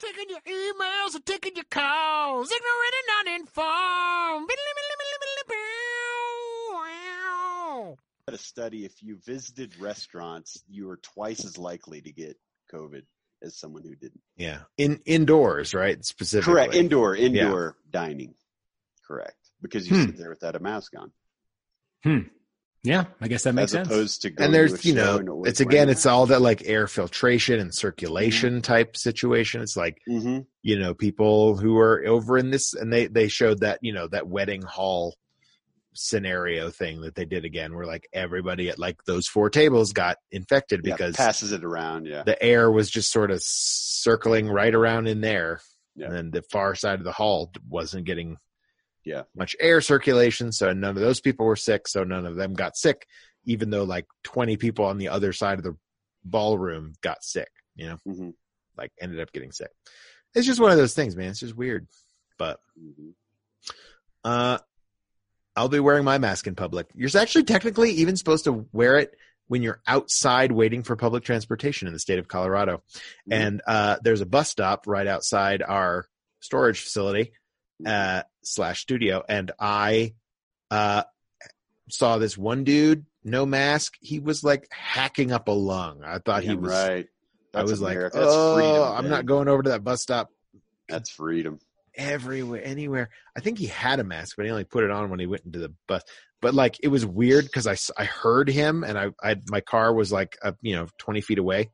Taking your emails and taking your calls. Ignorant and uninformed. At a study, if you visited restaurants, you were twice as likely to get COVID as someone who didn't. Yeah. In indoors, right? Specifically. Correct. Indoor, indoor dining. Correct. Because you Hmm. sit there without a mask on. Yeah, I guess that makes as sense. opposed to going and there's a you know it's again it's all that like air filtration and circulation type situation it's like mask. Mhm. you know people who are over in this and they they showed that you know that wedding hall scenario thing that they did again where like everybody at like those four tables got infected Yeah, because passes it around. Yeah. the air was just sort of circling right around in there Yeah. and then the far side of the hall wasn't getting Yeah. much air circulation so none of those people were sick so none of them got sick even though like 20 people on the other side of the ballroom got sick you know Mhm. like ended up getting sick it's just one of those things man it's just weird but Mhm. uh i'll be wearing my mask in public you're actually technically even supposed to wear it when you're outside waiting for public transportation in the state of colorado Mhm. and uh there's a bus stop right outside our storage facility uh slash studio and i uh saw this one dude no mask. He was like hacking up a lung. I thought he was right. i was like That's oh freedom. i'm not going over to that bus stop. That's freedom. everywhere anywhere. I think he had a mask but he only put it on when he went into the bus. But like it was weird because I, I heard him and I, I my car was like uh, you know 20 feet away.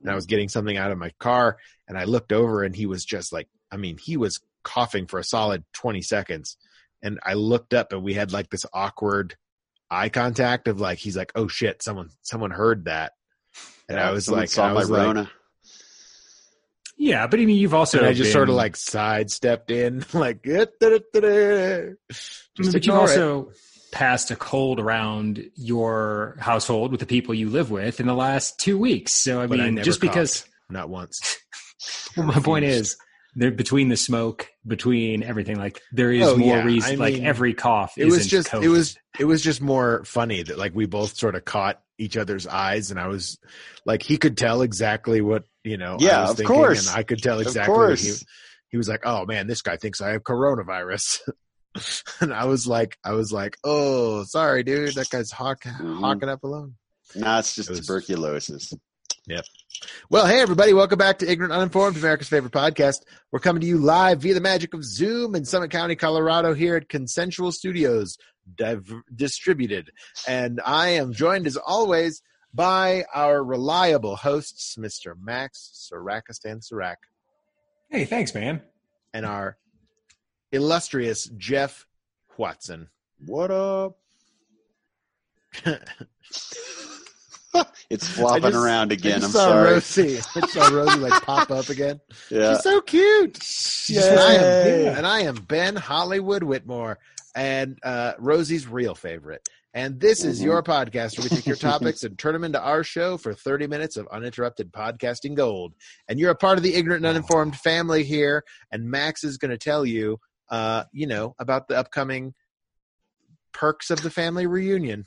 And i was getting something out of my car and i looked over and he was just like i mean he was coughing for a solid 20 seconds and i looked up and we had like this awkward eye contact of like he's like oh shit someone someone heard that and Yeah, i was like saw I my was like yeah, but I mean, you've also and I just sort of like sidestepped in, like, eh, "Da-da-da-da-da." just but you've ignore it. also passed a cold around your household with the people you live with in the last two weeks. So I But mean, never just because not once. well, my point is, there between the smoke, between everything, like there is Oh, more yeah. reason. I like mean, every cough, It was just, COVID. it was, it was just more funny that like we both sort of caught each other's eyes, and I was like, he could tell exactly what you know. I Yeah, was of thinking, course. and I could tell Of exactly. What he, course. he was like, "Oh man, this guy thinks I have coronavirus," and I was like, I was like, "Oh, sorry, dude, that guy's hawk, Mhm. hawking up alone." Nah, it's just It was- tuberculosis. Well, hey everybody, welcome back to Ignorant Uninformed, America's favorite podcast. We're coming to you live via the magic of Zoom in Summit County, Colorado, here at Consensual Studios, div- distributed. And I am joined as always by our reliable hosts, Mr. Max Sarakistan Sarak, hey, thanks, man. and our illustrious Jeff Watson. What up? it's flopping just- around again. I'm sorry. Rosie. I saw Rosie like pop up again. Yeah. She's so cute. Yay. And I am, and I am Ben Hollywood Whitmore, and uh, Rosie's real favorite. And this is Mhm. your podcast where we take your topics and turn them into our show for 30 minutes of uninterrupted podcasting gold. And you're a part of the ignorant and uninformed family here. And Max is going to tell you, uh, you know, about the upcoming perks of the family reunion.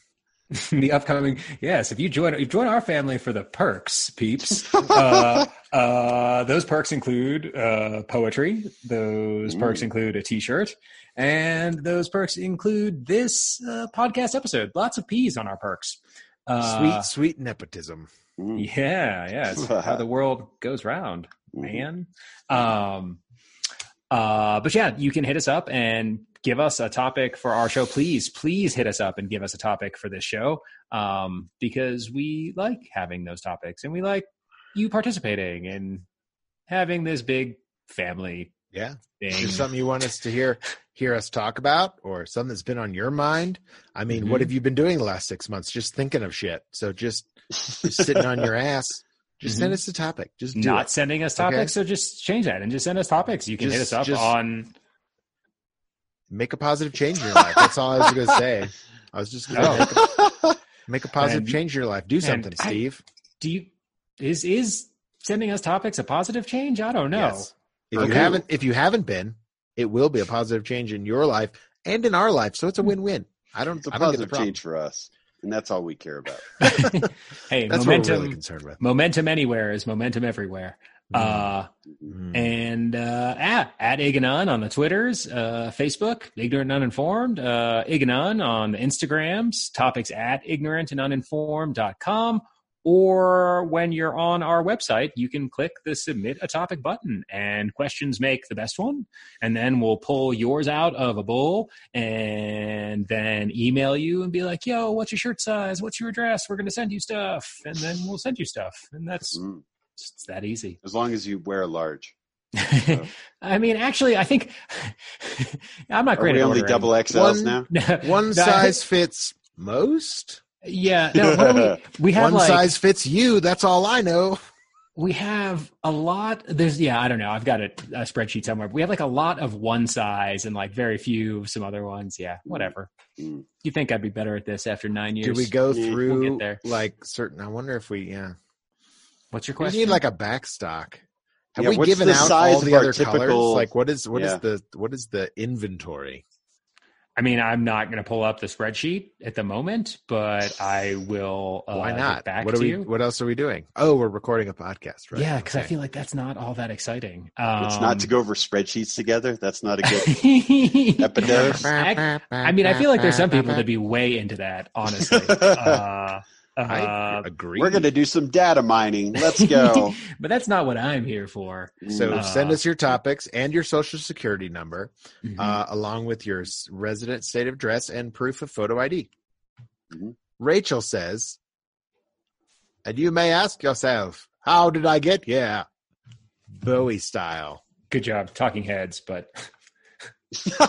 the upcoming yes if you join if you join our family for the perks peeps uh, uh, those perks include uh, poetry those perks include a t-shirt and those perks include this uh, podcast episode. Lots of peas on our perks. Uh, sweet, sweet nepotism. Yeah yeah it's how the world goes round man. Um, uh, but yeah, you can hit us up and give us a topic for our show. Please, please hit us up and give us a topic for this show um, because we like having those topics and we like you participating and having this big family Yeah. thing. Is something you want us to hear hear us talk about or something that's been on your mind? I mean, what Mhm. have you been doing the last six months? Just thinking of shit. So just, just sitting on your ass. Just send Mhm. us a topic. Just Not it. sending us Okay. topics, so just change that and just send us topics. You can hit us up just- on. Make a positive change in your life. That's all I was going to say. I was just going to make, a, make a positive And- change in your life. Do something, I- Steve. Do you is is sending us topics a positive change? I don't know. Yes. If For you who? haven't, if you haven't been, it will be a positive change in your life and in our life. So it's a win-win. I don't. It's a I the positive problem. change for us, and that's all we care about. hey, That's what we're really concerned with. momentum anywhere is momentum everywhere. Uh, Mm. and uh, at, at Iganon on the Twitters, uh, Facebook, Ignorant and Uninformed, uh, Iganon on the Instagrams, topics at ignorant and uninformed.com. Or when you're on our website, you can click the submit a topic button and questions make the best one. And then we'll pull yours out of a bowl and then email you and be like, yo, what's your shirt size? What's your address? We're going to send you stuff. And then we'll send you stuff. And that's Mm. It's that easy. As long as you wear a large. I mean, actually, I think I'm not Are great we at only ordering. double XLs One- now? One size fits most. yeah, no, we, we have One like size fits you. That's all I know. we have a lot. There's yeah, I don't know. I've got a, a spreadsheet somewhere. But we have like a lot of one size and like very few some other ones. Yeah, whatever. Mm. You think I'd be better at this after nine years? Do we go Yeah, we'll through get there. like certain? I wonder if we yeah. What's your question? We need like a backstock. Have Yeah, we given out size all the other typical- colors? Like what is what is Yeah. the what is the inventory? I mean, I'm not going to pull up the spreadsheet at the moment, but I will. Uh, Why get not? Back What are to we? you. What else are we doing? Oh, we're recording a podcast, right? Yeah, because I feel like that's not all that exciting. Um, It's not to go over spreadsheets together. That's not a good epidemic. I, I mean, I feel like there's some people that'd be way into that, honestly. Uh, I uh, agree. We're going to do some data mining. Let's go. but that's not what I'm here for. So Uh, send us your topics and your social security number, Mhm. uh, along with your resident state of address and proof of photo ID. Mhm. Rachel says, and you may ask yourself, how did I get here? Bowie style. Good job, talking heads, but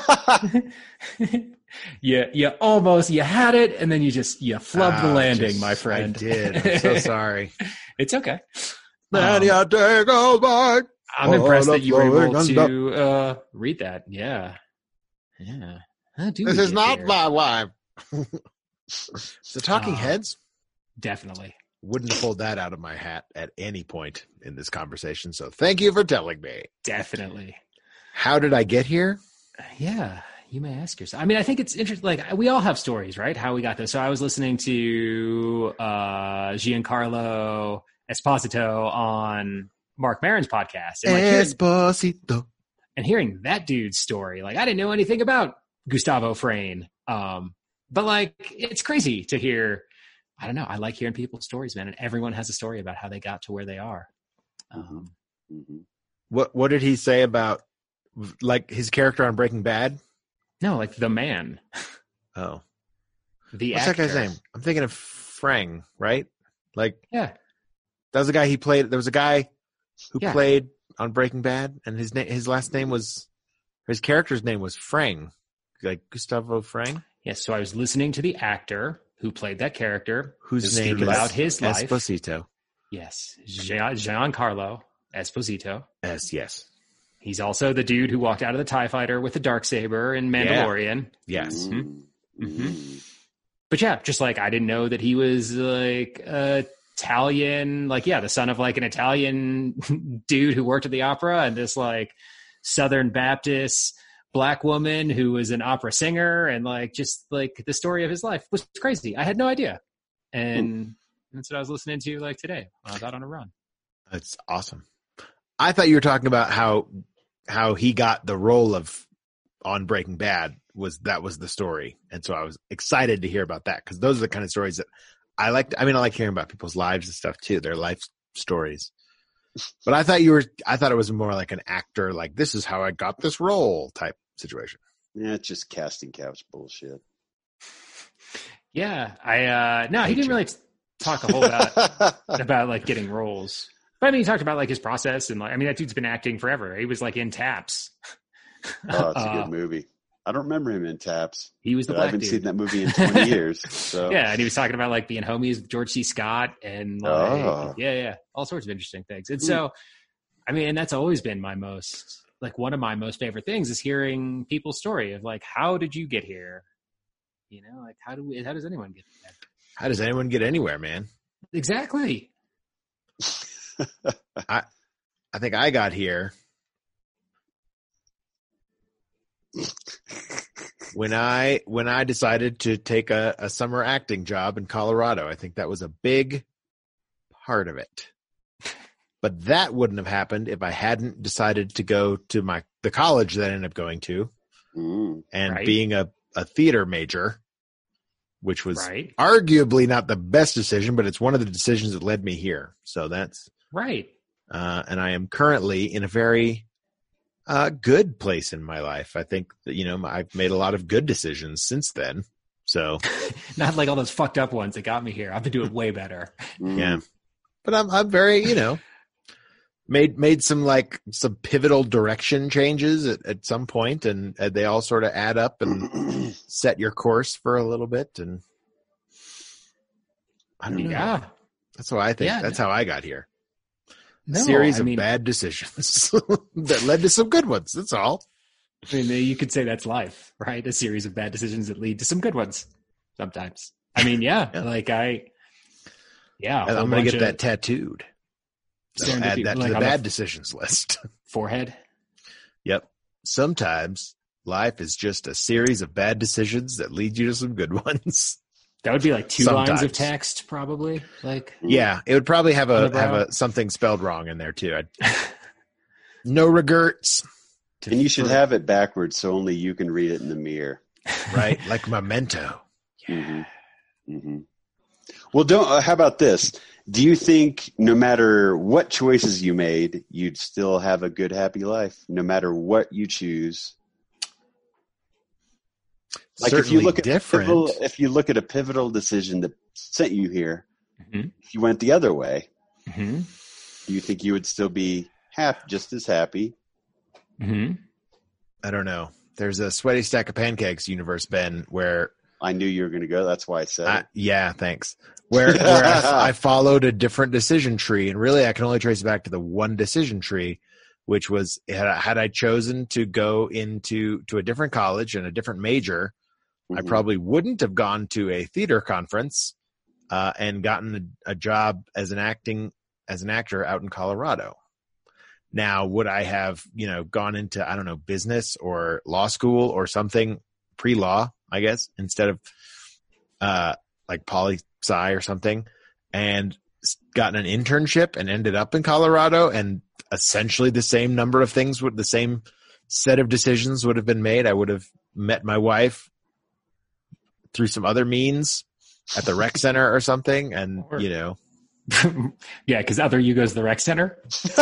you you almost you had it, and then you just you flubbed the Ah, landing, just- my friend. I did. I'm so sorry. it's okay. Um, a day goes by. I'm impressed that you were able to uh, read that. Yeah, yeah. This is not here? my wife. the Talking Uh, Heads definitely. wouldn't have pulled that out of my hat at any point in this conversation. So thank you for telling me. Definitely. How did I get here? Yeah, you may ask yourself. I mean, I think it's interesting. Like we all have stories, right? How we got this. So I was listening to uh, Giancarlo Esposito on Marc Maron's podcast, and, like, hearing, Esposito. and hearing that dude's story. Like I didn't know anything about Gustavo Frayne, um, but like it's crazy to hear. I don't know. I like hearing people's stories, man, and everyone has a story about how they got to where they are. Um, Mhm. What What did he say about like his character on Breaking Bad? No, like the man, Oh, the what's actor. that guy's name? I'm thinking of Frang, right? Like Yeah, that was the guy he played. There was a guy who Yeah. played on Breaking Bad, and his name, his last name was, his character's name was Frang, like Gustavo Frang, Yes, so I was listening to the actor who played that character. whose Speak name about is his life. Esposito. Yes, Gian- Giancarlo Esposito. Yes, yes, He's also the dude who walked out of the Tie Fighter with the dark saber in Mandalorian. yes. Mhm. Mhm. But yeah, just like I didn't know that he was like uh, Italian, like yeah, the son of like an Italian dude who worked at the opera, and this like Southern Baptist black woman who was an opera singer, and like just like the story of his life was crazy. I had no idea, and that's what I was listening to like today when I was out on a run. That's awesome. I thought you were talking about how how he got the role of on Breaking Bad was that was the story, and so I was excited to hear about that because those are the kind of stories that I like. I mean, I like hearing about people's lives and stuff too, their life stories. But I thought you were. I thought it was more like an actor, like this is how I got this role type situation. Yeah, it's just casting couch bullshit. Yeah, I uh no, he didn't really talk a whole lot about like getting roles. But I mean, he talked about like his process and like I mean, that dude's been acting forever. He was like in Taps. Oh, it's a Uh, good movie. I don't remember him in Taps. He was the But I haven't dude. seen that movie in 20 years. So Yeah, and he was talking about like being homies with George C. Scott and like Oh. yeah, yeah, all sorts of interesting things. And Hmm. so, I mean, and that's always been my most like one of my most favorite things is hearing people's story of like how did you get here? You know, like how do we, how does anyone get there? How does anyone get anywhere, man? Exactly. I I think I got here when I when I decided to take a, a summer acting job in Colorado. I think that was a big part of it. But that wouldn't have happened if I hadn't decided to go to my the college that I ended up going to Mm. and Right. being a, a theater major, which was Right. arguably not the best decision, but it's one of the decisions that led me here. So that's Right. uh, and I am currently in a very uh, good place in my life. I think that you know I've made a lot of good decisions since then. So Not like all those fucked up ones that got me here. I've been doing way better. Mm. yeah, but I'm I'm very you know made made some like some pivotal direction changes at, at some point, and, and they all sort of add up and set your course for a little bit. And I don't know. Yeah. That's what I think. Yeah. That's how I got here. No, series I of mean, bad decisions that led to some good ones. That's all. I mean, you could say that's life, right? A series of bad decisions that lead to some good ones sometimes. I mean, yeah, Yeah. like I, yeah, a And whole I'm going to get that tattooed. So add that to like on the bad decisions list. forehead. yep. Sometimes life is just a series of bad decisions that lead you to some good ones. That would be like two lines of text, probably. Like, yeah, it would probably have a have a something spelled wrong in there too. I'd, no regrets, And you should have it backwards so only you can read it in the mirror. right? like memento. hmm hmm Well, don't. Uh, how about this? Do you think no matter what choices you made, you'd still have a good, happy life, no matter what you choose? Like Certainly if you look at different. Pivotal, if you look at a pivotal decision that sent you here, Mhm. if you went the other way, hmm do you think you would still be half just as happy? hmm I don't know. There's a sweaty stack of pancakes universe, Ben, where I knew you were going to go. That's why I said I, it. yeah, thanks. Where, where I, I followed a different decision tree, and really, I can only trace it back to the one decision tree, which was had I, had I chosen to go into to a different college and a different major, I Mhm. probably wouldn't have gone to a theater conference uh, and gotten a, a job as an acting as an actor out in Colorado. Now, would I have you know gone into I don't know business or law school or something pre law, I guess, instead of uh, like poli sci or something, and gotten an internship and ended up in Colorado, and essentially the same number of things would the same set of decisions would have been made. I would have met my wife through some other means at the rec center or something, and Or- you know, yeah, because other you goes to the rec center.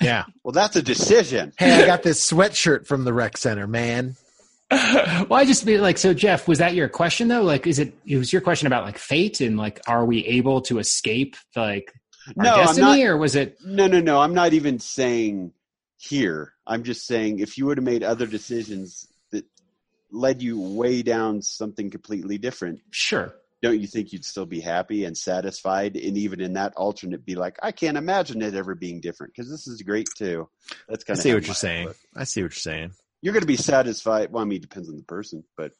yeah. well, that's a decision. Hey, I got this sweatshirt from the rec center, man. well, I just be like, so Jeff, was that your question though? Like, is it, it was your question about like fate and like, are we able to escape like our No, I'm destiny not. or was it, No, no, no. I'm not even saying here. I'm just saying if you would have made other decisions that led you way down something completely different, sure. don't you think you'd still be happy and satisfied? And even in that alternate, be like, I can't imagine it ever being different because this is great too. That's I kind of see what you're saying. I see what you're saying. You're going to be satisfied. Well, I mean, it depends on the person, but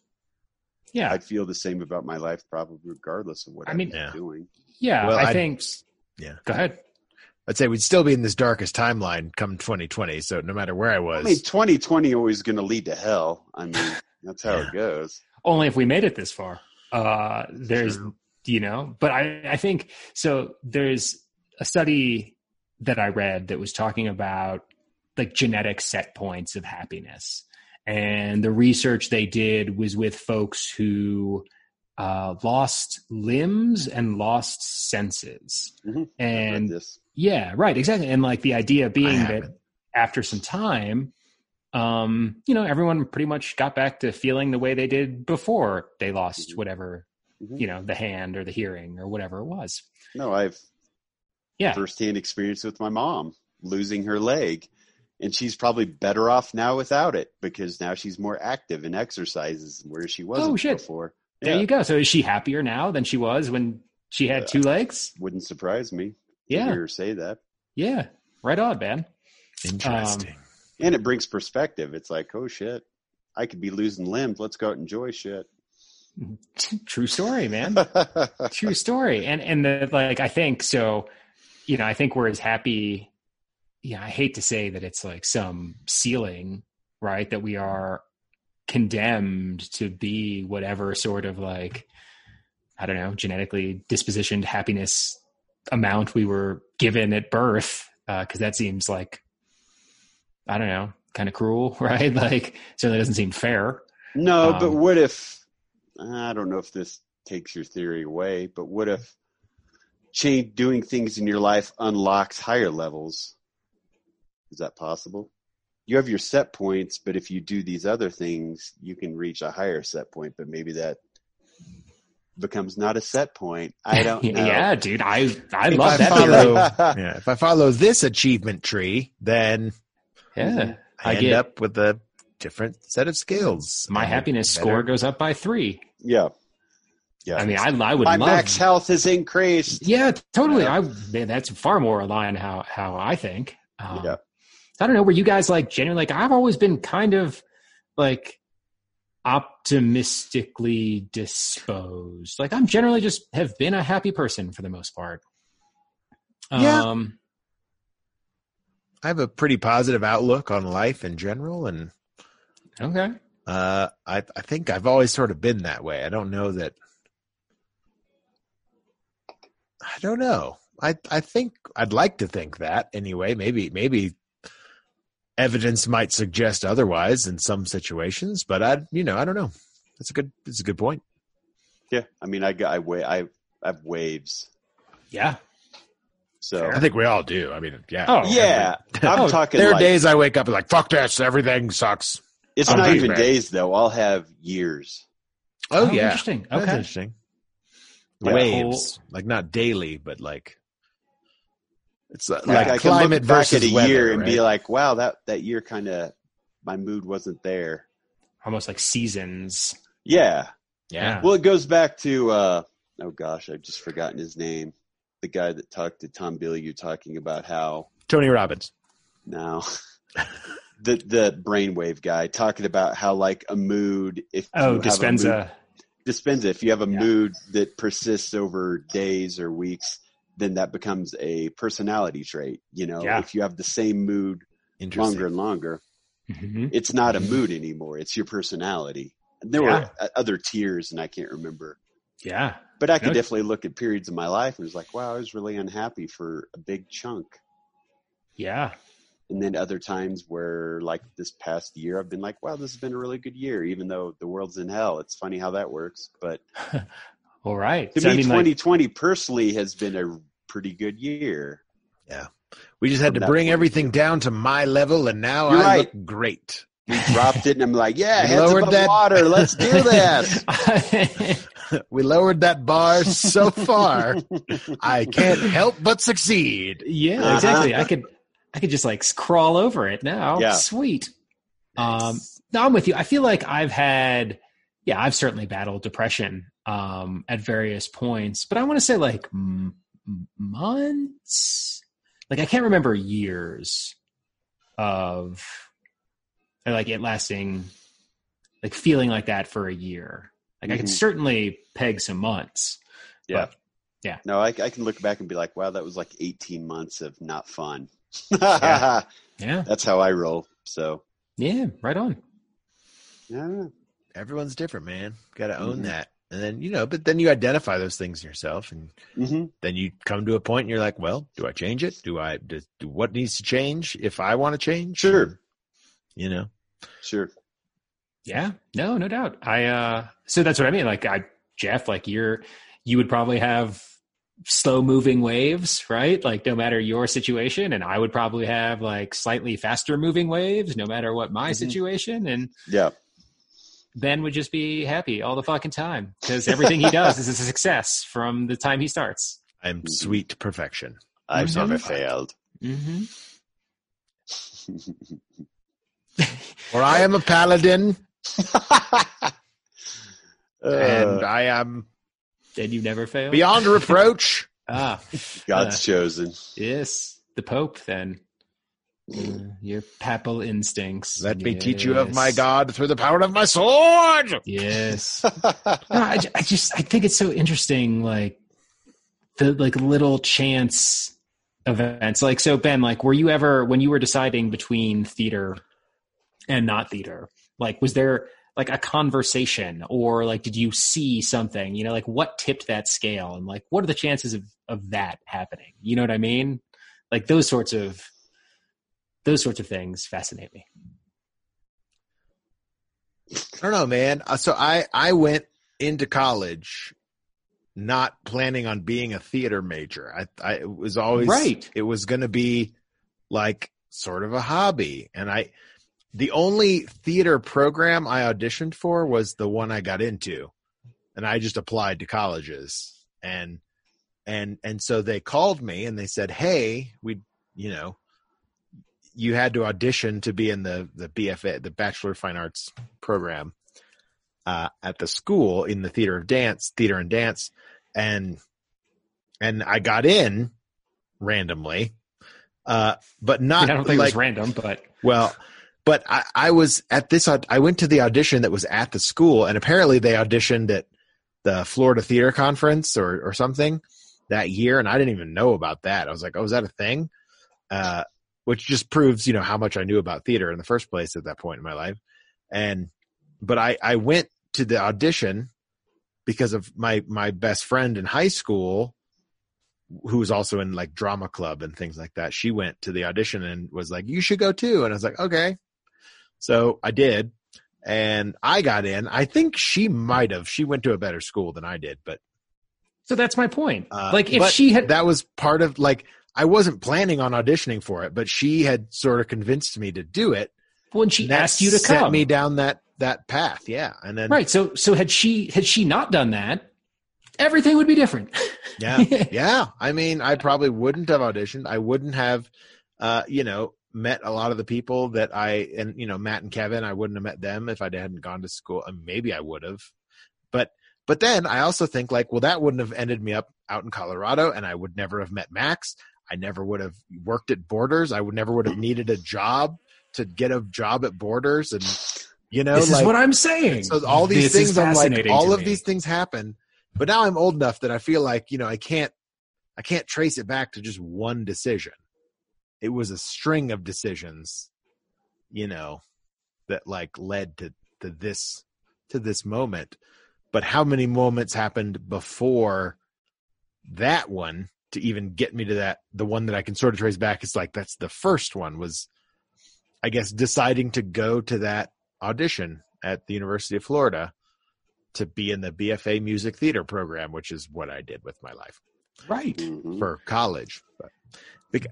Yeah. I'd feel the same about my life probably regardless of what I I mean- Yeah. doing. Yeah. Well, I I'd- think, yeah. go ahead. I'd say we'd still be in this darkest timeline come 2020. So no matter where I was, I mean, 2020 always going to lead to hell. I mean, that's how it goes. Only if we made it this far. Uh, there's, True. you know, but I, I think so. There's a study that I read that was talking about like genetic set points of happiness. And the research they did was with folks who uh, lost limbs and lost senses. Mhm. And yeah, right, exactly. And like the idea being that after some time, um, you know, everyone pretty much got back to feeling the way they did before they lost Mhm. whatever, Mhm. you know, the hand or the hearing or whatever it was. No, I've Yeah. firsthand experience with my mom losing her leg. And she's probably better off now without it because now she's more active and exercises where she wasn't Oh, shit. before. There Yeah, you go. So is she happier now than she was when she had Yeah. two legs? wouldn't surprise me to Yeah. hear her say that. Yeah. Right on, man. Interesting. And it brings perspective. It's like, oh shit, I could be losing limbs. Let's go out and enjoy shit. True story, man. True story. And and the like I think so, you know, I think we're as happy yeah, I hate to say that it's like some ceiling, right? That we are condemned to be whatever sort of like I don't know, genetically dispositioned happiness amount we were given at birth uh, because that seems like I don't know, kind of cruel, right? Like certainly doesn't seem fair. No, but Um, what if I don't know if this takes your theory away, but what if change doing things in your life unlocks higher levels? Is that possible? You have your set points, but if you do these other things, you can reach a higher set point, but maybe that becomes not a set point. I don't know. yeah, dude, I I If love I that follow- yeah, if I follow this achievement tree, then Yeah, I, I end get- up with a different set of skills. my And happiness better- score goes up by three. Yeah. Yeah. I mean, I I would my love max health is increased. Yeah, totally. Yeah. I man, that's far more aligned how how I think. Um, Yeah. I don't know. Were you guys like genuinely like I've always been kind of like optimistically disposed. Like I'm generally just have been a happy person for the most part. Yeah. I have a pretty positive outlook on life in general, and okay. uh, I I think I've always sort of been that way. I don't know that. I don't know. I I think I'd like to think that anyway. Maybe maybe evidence might suggest otherwise in some situations, but I you know I don't know. That's a good. That's a good point. Yeah. I mean, I got, I, wa- I, I have waves. Yeah. So, I think we all do. I mean, yeah. Oh, yeah. I'm Oh, talking There are like, days I wake up and like, fuck this, everything sucks. it's I'm not pretty even bad. days though. I'll have years. Oh, yeah, Interesting. That's Okay. interesting. Yeah. Waves, like not daily, but like it's uh, Like, like I can climate look back versus at a weather, year and right? be like, wow, that, that year kind of, my mood wasn't there. Almost like seasons. Yeah. yeah. Well, it goes back to, uh, oh gosh, I've just forgotten his name. The guy that talked to Tom Bilyeu talking about how Tony Robbins. now the the brainwave guy talking about how like a mood if Oh, you have a Dispenza. mood, Dispenza if you have a Yeah. mood that persists over days or weeks then that becomes a personality trait you know Yeah. if you have the same mood longer and longer Mhm. it's not a mood anymore it's your personality and there Yeah. were other tiers and I can't remember Yeah. but I could No. definitely look at periods of my life and was like wow I was really unhappy for a big chunk Yeah. and then other times where like this past year i've been like wow this has been a really good year even though the world's in hell it's funny how that works but All right. to So, me I mean, like, 2020 personally has been a pretty good year Yeah. We just had From to bring everything down to my level, and now You're I right. look great. We dropped it and i'm like yeah We heads lowered above that- water let's do this we lowered that bar so far, I can't help but succeed. Yeah, Uh-huh. exactly. I could I could just like crawl over it now. Yeah. Sweet. Um no, I'm with you. I feel like I've had yeah, I've certainly battled depression um at various points, but I want to say like m- m- months. Like I can't remember years of or like it lasting like feeling like that for a year. Like I could Mhm. certainly peg some months. yeah But, yeah. no I, I can look back and be like wow that was like 18 months of not fun that's Yeah. That's how i roll so Yeah, right on. yeah Everyone's different, man. Got to own Mhm. that, and then you know. But then you identify those things yourself, and hmm then you come to a point, and you're like, "Well, do I change it? Do I do, do what needs to change if I want to change?" Sure. You know. sure Yeah, no, no doubt. I uh so that's what I mean. Like I Jeff, like you're you would probably have slow moving waves, right? Like no matter your situation, and I would probably have like slightly faster moving waves, no matter what my Mhm. situation. And yeah Ben would just be happy all the fucking time because everything he does is a success from the time he starts. I'm Mhm. sweet perfection. i've Mhm. never failed Mm-hmm. For I am a paladin, and Uh, I am And you never fail. beyond reproach. Ah, God's chosen. yes, the Pope. Then Uh, your papal instincts. Let me teach you of my God through the power of my sword. Yes. No, I, I just I think it's so interesting, like the like little chance events. Like so, Ben, like were you ever when you were deciding between theater and not theater? Like, was there like a conversation or like did you see something you know like what tipped that scale and like what are the chances of of that happening you know what i mean like those sorts of those sorts of things fascinate me I don't know, man. Uh, So I I went into college not planning on being a theater major. I I it was always Right. It was going to be like sort of a hobby, and I the only theater program I auditioned for was the one I got into, and I just applied to colleges and and and so they called me and they said, "Hey, we you know." You had to audition to be in the the BFA, the Bachelor of Fine Arts program, uh, at the school in the theater of dance, theater and dance, and and I got in randomly, uh, but not I don't think like it was random but well, but I, I was at this. I went to the audition that was at the school, and apparently they auditioned at the Florida Theater Conference or or something that year, and I didn't even know about that. I was like, "Oh, is that a thing?" Uh, which just proves, you know, how much I knew about theater in the first place at that point in my life. And but I I went to the audition because of my my best friend in high school who was also in like drama club and things like that she went to the audition and was like you should go too and i was like okay so i did and i got in. I think she might have. She went to a better school than i did but so that's my point. Uh, like if she had that was part of like i wasn't planning on auditioning for it but she had sort of convinced me to do it. When she asked you to set come. me down that that path yeah. And then right. So so had she had she not done that everything would be different. Yeah. Yeah. I mean i probably wouldn't have auditioned. I wouldn't have uh you know met a lot of the people that i and you know matt and kevin i wouldn't have met them if i hadn't gone to school. Uh, maybe i would have. But but then i also think like well that wouldn't have ended me up out in colorado and i would never have met max. I never would have worked at borders. I would never would have needed a job to get a job at borders and you know this like is what i'm saying. so all these This things i'm like all of me. these things happen but now i'm old enough that i feel like you know i can't i can't trace it back to just one decision it was a string of decisions you know that like led to to this to this moment but how many moments happened before that one to even get me to that the one that i can sort of trace back is like that's the first one was i guess deciding to go to that audition at the university of florida to be in the bfa music theater program which is what i did with my life right Mhm. for college. But bec-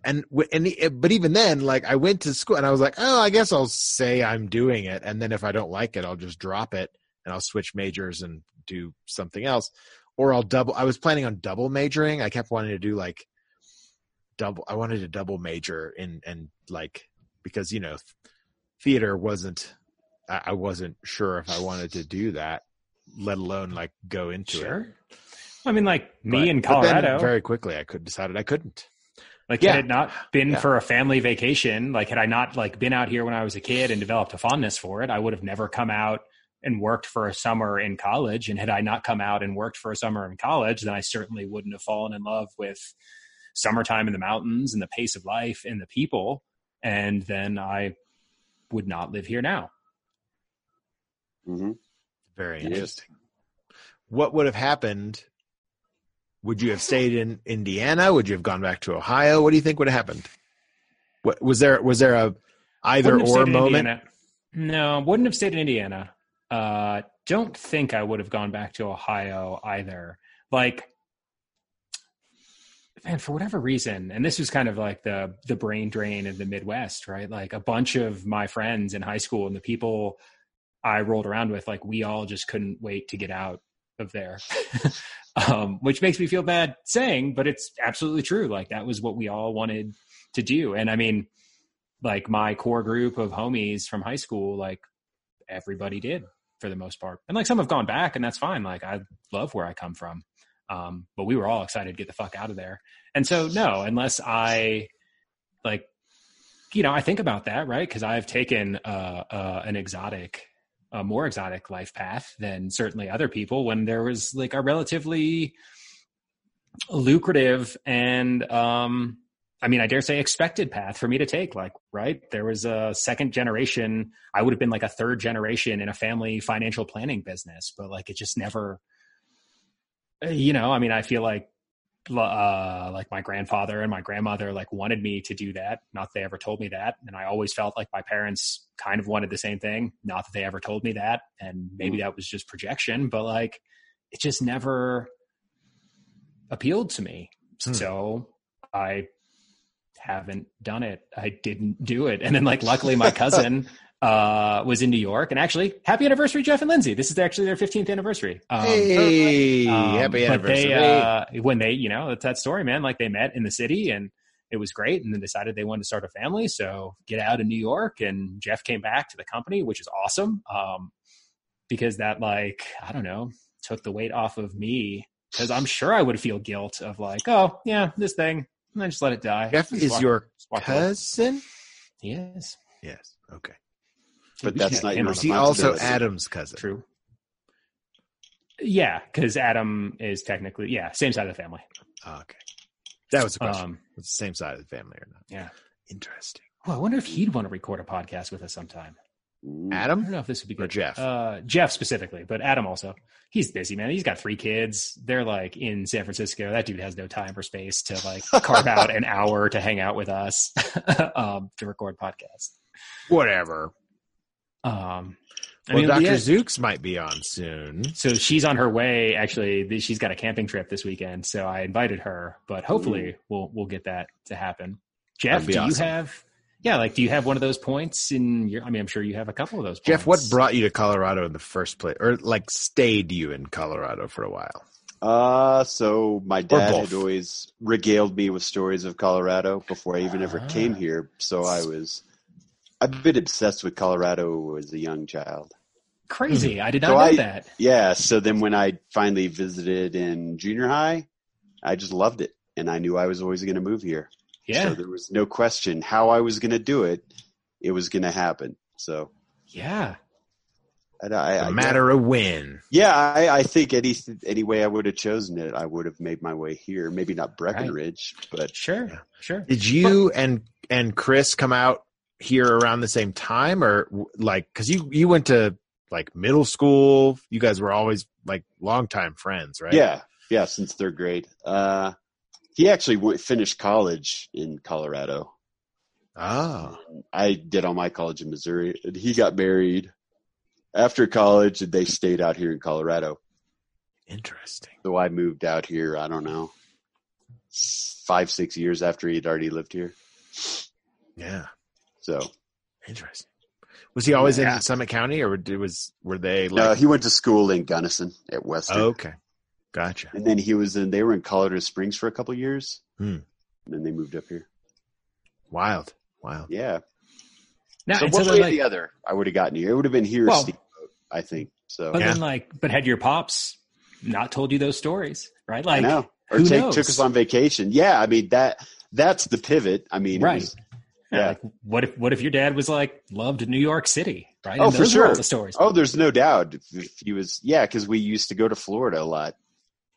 and and the- but even then, like I went to school and I was like, oh, I guess I'll say I'm doing it, and then if I don't like it, I'll just drop it and I'll switch majors and do something else, or I'll double. I was planning on double majoring. I kept wanting to do like double. I wanted to double major in and like because you know theater wasn't. I I wasn't sure if I wanted to do that, let alone like go into it. i mean like me But- in colorado very quickly, I could decided I couldn't. Like Yeah. had it not been Yeah. for a family vacation, like had I not like been out here when I was a kid and developed a fondness for it, I would have never come out and worked for a summer in college. And had I not come out and worked for a summer in college, then I certainly wouldn't have fallen in love with summertime in the mountains and the pace of life and the people. And then I would not live here now. Mhm. Very Yes. interesting. What would have happened? Would you have stayed in Indiana? Would you have gone back to Ohio? What do you think would have happened? What was there? Was there a either or in moment? Indiana. No, wouldn't have stayed in Indiana. Uh, don't think I would have gone back to Ohio either. Like, man, for whatever reason, and this was kind of like the the brain drain of the Midwest, right? Like a bunch of my friends in high school and the people I rolled around with, like we all just couldn't wait to get out of there. um, which makes me feel bad saying, but it's absolutely true. Like that was what we all wanted to do. And I mean, like my core group of homies from high school, like everybody did for the most part. And like some have gone back and that's fine. Like I love where I come from. Um, but we were all excited to get the fuck out of there. And so no, unless I like, you know, I think about that, right? Cause I've taken, uh, uh, an exotic, a more exotic life path than certainly other people when there was like a relatively lucrative and, um, I mean, I dare say expected path for me to take. Like, right? There was a second generation. I would have been like a third generation in a family financial planning business, but like it just never, you know, I mean, I feel like, uh, like my grandfather and my grandmother like wanted me to do that. Not that they ever told me that. And I always felt like my parents kind of wanted the same thing. Not that they ever told me that. And maybe that was just projection, but like it just never appealed to me. Hmm. So I haven't done it. I didn't do it. And then like luckily my cousin uh was in New York and actually happy anniversary Jeff and Lindsay. This is actually their 15th anniversary. Um, hey, um, happy anniversary! They, uh, when they, you know, it's that story, man. Like they met in the city and it was great, and then decided they wanted to start a family. So get out in New York, and Jeff came back to the company, which is awesome. Um, because that, like, I don't know, took the weight off of me. Because I'm sure I would feel guilt of like, oh yeah, this thing, and I just let it die. Jeff Just is walk- your just away. cousin. He is Yes. Okay. But that's should not your him on Is the he also. Adam's cousin? True. Yeah, because Adam is technically yeah same side of the family. Oh, okay. That was the question. Um, it's the same side of the family or not? yeah. Interesting. Well, I wonder if he'd want to record a podcast with us sometime. Adam? I don't know if this would be or good. Jeff? Uh, Jeff specifically, but Adam also. He's busy, man. He's got three kids. They're like in San Francisco. That dude has no time or space to like carve out an hour to hang out with us um, to record podcasts. Whatever. Um, I Well, mean, Dr. yeah, Zooks might be on soon. so she's on her way. Actually, she's got a camping trip this weekend, so I invited her. But hopefully, we'll we'll get that to happen. Jeff, do awesome. you have? Yeah, like, do you have one of those points in your? I mean, I'm sure you have a couple of those. Jeff, what brought you to Colorado in the first place, or like stayed you in Colorado for a while? Uh, so my dad had always regaled me with stories of Colorado before I even ever Ah. came here. So I was, I've been obsessed with Colorado as a young child. Crazy! Hmm. I did not So know I- that. Yeah. So then when I finally visited in junior high, I just loved it. And I knew I was always going to move here. Yeah, So there was no question how I was going to do it. It was going to happen. So yeah. I, I, A I matter of when. Yeah, I, I think any any way I would have chosen it, I would have made my way here. Maybe not Breckenridge, but Sure, sure. Did you and and Chris come out here around the same time, or like because you you went to like middle school? You guys were always like longtime friends, right? yeah, yeah, since third grade. Uh, he actually finished college in Colorado. Oh, I did all my college in Missouri, and he got married after college, and they stayed out here in Colorado. interesting. So I moved out here. I don't know, five six years after he'd already lived here. Yeah, So interesting. Was he always Yeah. in Summit County, or it was were they no, he went to school in Gunnison at Western. okay, gotcha. And then he was in. They were in Colorado Springs for a couple years, Hmm. and then they moved up here. Wild, wild. Yeah. Now, so one so way then, or the other, I would have gotten here. It would have been here, Well- Steamboat, I think. So but Yeah. then like, but had your pops not told you those stories, right? I Like, know. Or who take, knows? took us on vacation. Yeah, I mean that. That's the pivot. I mean, it Right. was- yeah, yeah. like, what if what if your dad was like loved New York City, right? Oh, and for those were all sure. the stories. oh, there's no doubt. If, if he was, yeah, because we used to go to Florida a lot.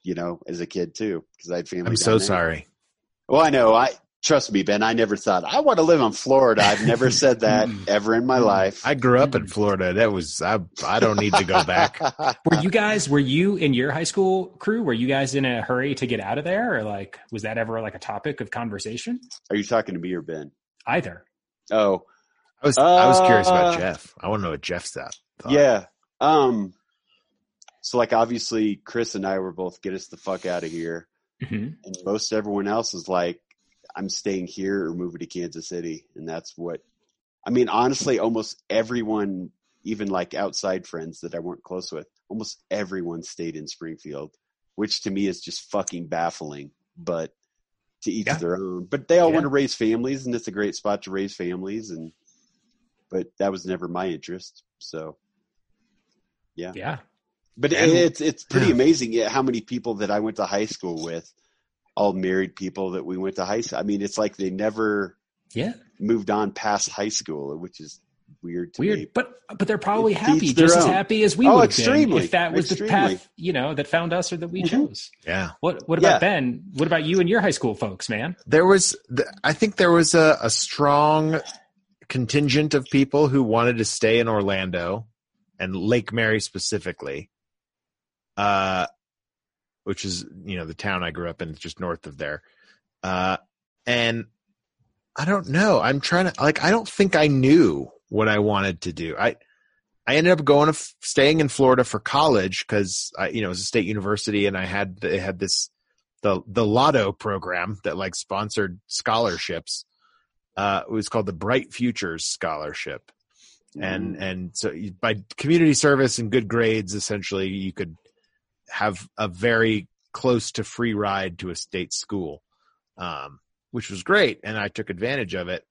You know, as a kid too, because I had family. I'm down so there. sorry. Well, I know. I trust me, Ben. I never thought I want to live in Florida. I've never said that ever in my life. I grew up in Florida. That was I. I don't need to go back. Were you guys? Were you in your high school crew? Were you guys in a hurry to get out of there, or like was that ever like a topic of conversation? Are you talking to me or Ben? Either. Oh, I was I was curious about Uh, Jeff. I want to know what Jeff thought. thought. Yeah. Um so like obviously Chris and I were both get us the fuck out of here. hmm And most everyone else is like, I'm staying here or moving to Kansas City. And that's what I mean, honestly, almost everyone, even like outside friends that I weren't close with, almost everyone stayed in Springfield, which to me is just fucking baffling. But to each Yeah. their own. But they all Yeah. want to raise families and it's a great spot to raise families and but that was never my interest. So Yeah. Yeah. But And- it's it's pretty yeah. amazing yeah, how many people that I went to high school with, all married people that we went to high school. I mean, it's like they never Yeah. moved on past high school, which is weird to me. Weird, but but they're probably Each happy, their just as happy as we Oh, would have been extremely. if that was Extremely. the path you know that found us or that we Mhm. chose. Yeah. What what about Yeah. Ben? What about you and your high school folks, man? There was, I think there was a, a strong contingent of people who wanted to stay in Orlando and Lake Mary specifically, uh, which is, you know, the town I grew up in, just north of there. Uh, and I don't know. I'm trying to, like, I don't think I knew what I wanted to do. I, I ended up going to f- staying in Florida for college because I, you know, it was a state university and I had, they had this, the, the lotto program that like sponsored scholarships. Uh, it was called the Bright Futures Scholarship. And, and so you, by community service and good grades, essentially you could have a very close to free ride to a state school. Um, which was great. And I took advantage of it.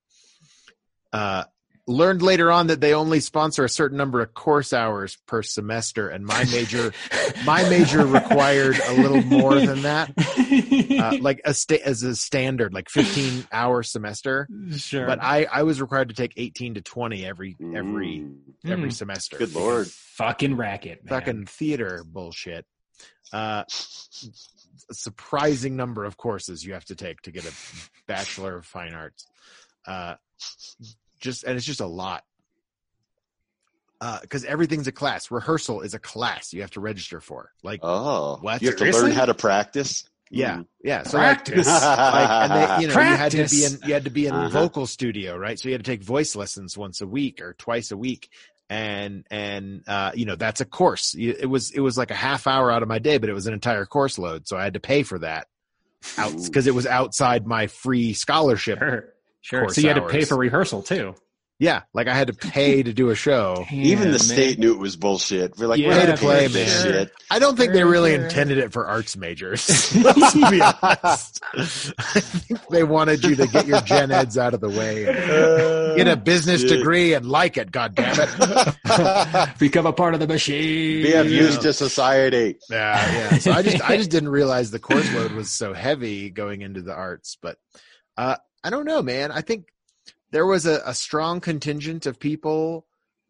Uh, learned later on that they only sponsor a certain number of course hours per semester and my major my major required a little more than that uh, like a sta- as a standard like 15 hour semester sure. but i i was required to take 18 to 20 every every Mm. every Mm. semester Good lord. fucking racket, man. fucking theater bullshit uh a surprising number of courses you have to take to get a bachelor of fine arts uh just and it's just a lot because everything's a class rehearsal is a class you have to register for like Oh, What? you have to Seriously? learn how to practice. yeah Mm. yeah so Practice. like and they, you know you had to be Practice. in you had to be in Uh-huh. vocal studio right so you had to take voice lessons once a week or twice a week and and uh you know that's a course it was it was like a half hour out of my day but it was an entire course load so i had to pay for that out because it was outside my free scholarship Sure. Sure. So you had to pay for rehearsal too. yeah like i had to pay to do a show Even Yeah, the state knew it was bullshit. We're like, Yeah, we're Pay gonna play, pay this man. shit. I don't think they really Sure. intended it for arts majors. Let's be honest. I think they wanted you to get your gen eds out of the way and get a business Shit. degree and like it. God damn it! Become a part of the machine. Be of use to society. Yeah, yeah. So I just, I just didn't realize the course load was so heavy going into the arts. But uh, I don't know, man. I think there was a, a strong contingent of people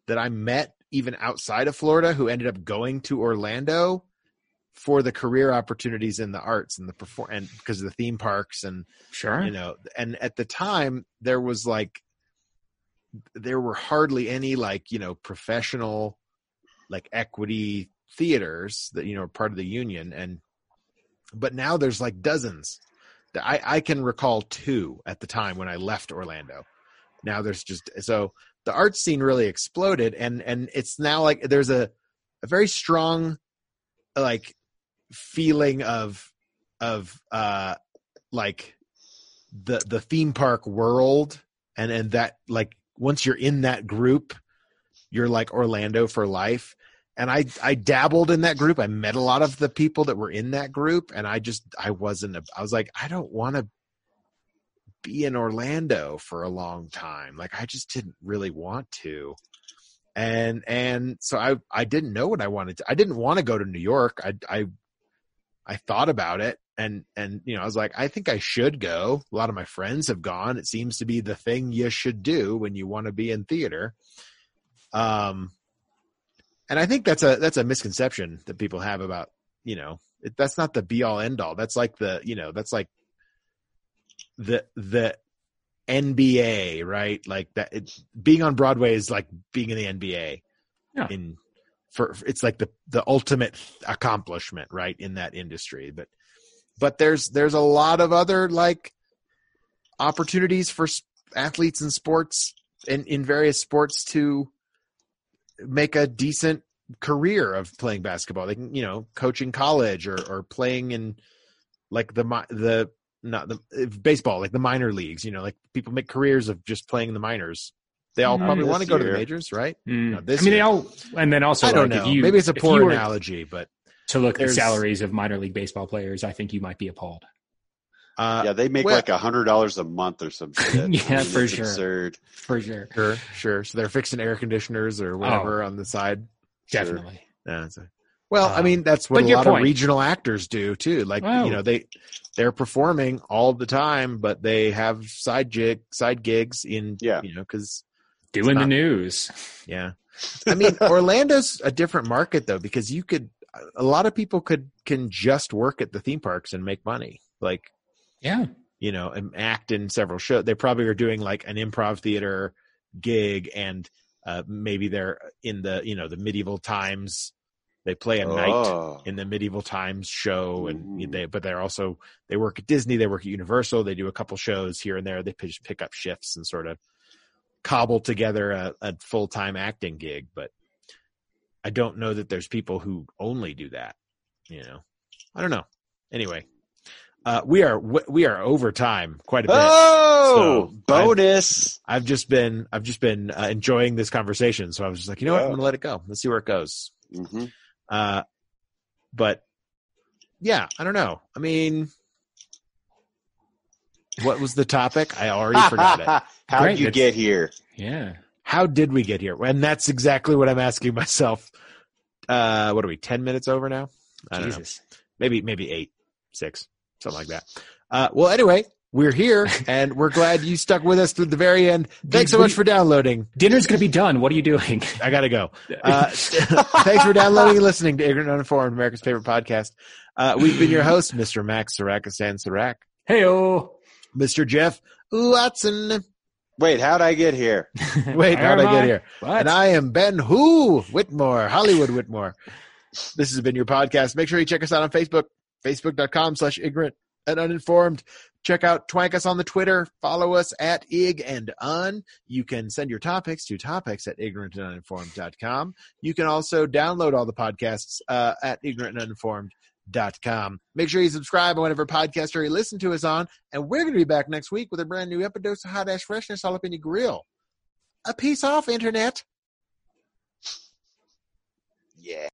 that I met even outside of Florida who ended up going to Orlando for the career opportunities in the arts and the perform and because of the theme parks and Sure. you know and at the time there was like there were hardly any like you know professional like equity theaters that you know are part of the union and but now there's like dozens i i can recall two at the time when i left orlando. Now there's just so the art scene really exploded and and it's now like there's a a very strong like feeling of of uh like the the theme park world and and that like once you're in that group you're like Orlando for life and I I dabbled in that group I met a lot of the people that were in that group and I just I wasn't I was like I don't want to be in Orlando for a long time like I just didn't really want to and and so I I didn't know what I wanted to I didn't want to go to New York I I I thought about it and and you know I was like I think I should go. A lot of my friends have gone. It seems to be the thing you should do when you want to be in theater. Um and I think that's a that's a misconception that people have about, you know, it, that's not the be all end all. That's like the, you know, that's like the the NBA, right? Like that It's being on Broadway is like being in the NBA. Yeah. In for it's like the the ultimate accomplishment, right, in that industry. But but there's there's a lot of other like opportunities for athletes in sports in in various sports to make a decent career of playing basketball. They can, you know, coaching college or or playing in like the the not the uh, baseball, like the minor leagues. You know, like people make careers of just playing in the minors. They all Mm, probably want to go to the majors, right? Mm. No, this I mean, they all, and then also, I don't like, know. You, Maybe it's a poor were analogy, but to look at the salaries of minor league baseball players. I think you might be appalled. Uh, yeah, they make well- like a hundred dollars a month or some shit. I Yeah, mean, for sure. Absurd. For sure, Sure, sure. So they're fixing air conditioners or whatever on the side. definitely. Yeah, so- well, I Um, mean that's what a lot point. of regional actors do too. Like Wow. you know they they're performing all the time, but they have side jig side gigs in Yeah. you know because Doing the news. Yeah. I mean, Orlando's a different market though, because you could, a lot of people could, can just work at the theme parks and make money. Like, Yeah. you know, and act in several shows. They probably are doing like an improv theater gig and uh, maybe they're in the, you know, the medieval times. They play a knight Oh. in the medieval times show and Ooh. they, but they're also, they work at Disney, they work at Universal, they do a couple shows here and there. They just pick up shifts and sort of cobble together a, a full-time acting gig. But I don't know that there's people who only do that, you know, I don't know. Anyway, uh, we are, we are over time quite a bit. Oh, So, bonus. I've just been I've just been uh, enjoying this conversation, so I was just like, you know what, I'm going to let it go. Let's see where it goes. hmm Uh, but yeah, I don't know. I mean, what was the topic? I already forgot it. How did you it's- get here? Yeah. How did we get here? And that's exactly what I'm asking myself. Uh, what are we? Ten minutes over now? I don't know. Jesus. Maybe maybe eight, six, something like that. Uh, well, anyway, we're here, and we're glad you stuck with us through the very end. Thanks so much for downloading. Dinner's going to be done. What are you doing? I gotta go. Uh, thanks for downloading and listening to Ignorant Uninformed, America's favorite podcast. Uh, we've been your hosts, Mr. Max Sarakistan Sarak, hey, oh. Mr. Jeff Watson. Wait, how'd I get here? Wait, how'd I get here? What? And I am Ben Who Whitmore, Hollywood Whitmore. This has been your podcast. Make sure you check us out on Facebook, facebook.com slash ignorant and uninformed. Check out Twank us on the Twitter. Follow us at ig and un. You can send your topics to topics at ignorant and ignorantanduninformed.com. You can also download all the podcasts uh, at ignorantanduninformed.com. Make sure you subscribe on whatever podcaster you listen to us on. And we're going to be back next week with a brand new episode of Hot Ash Freshness all up in your grill. A piece off, Internet. Yeah.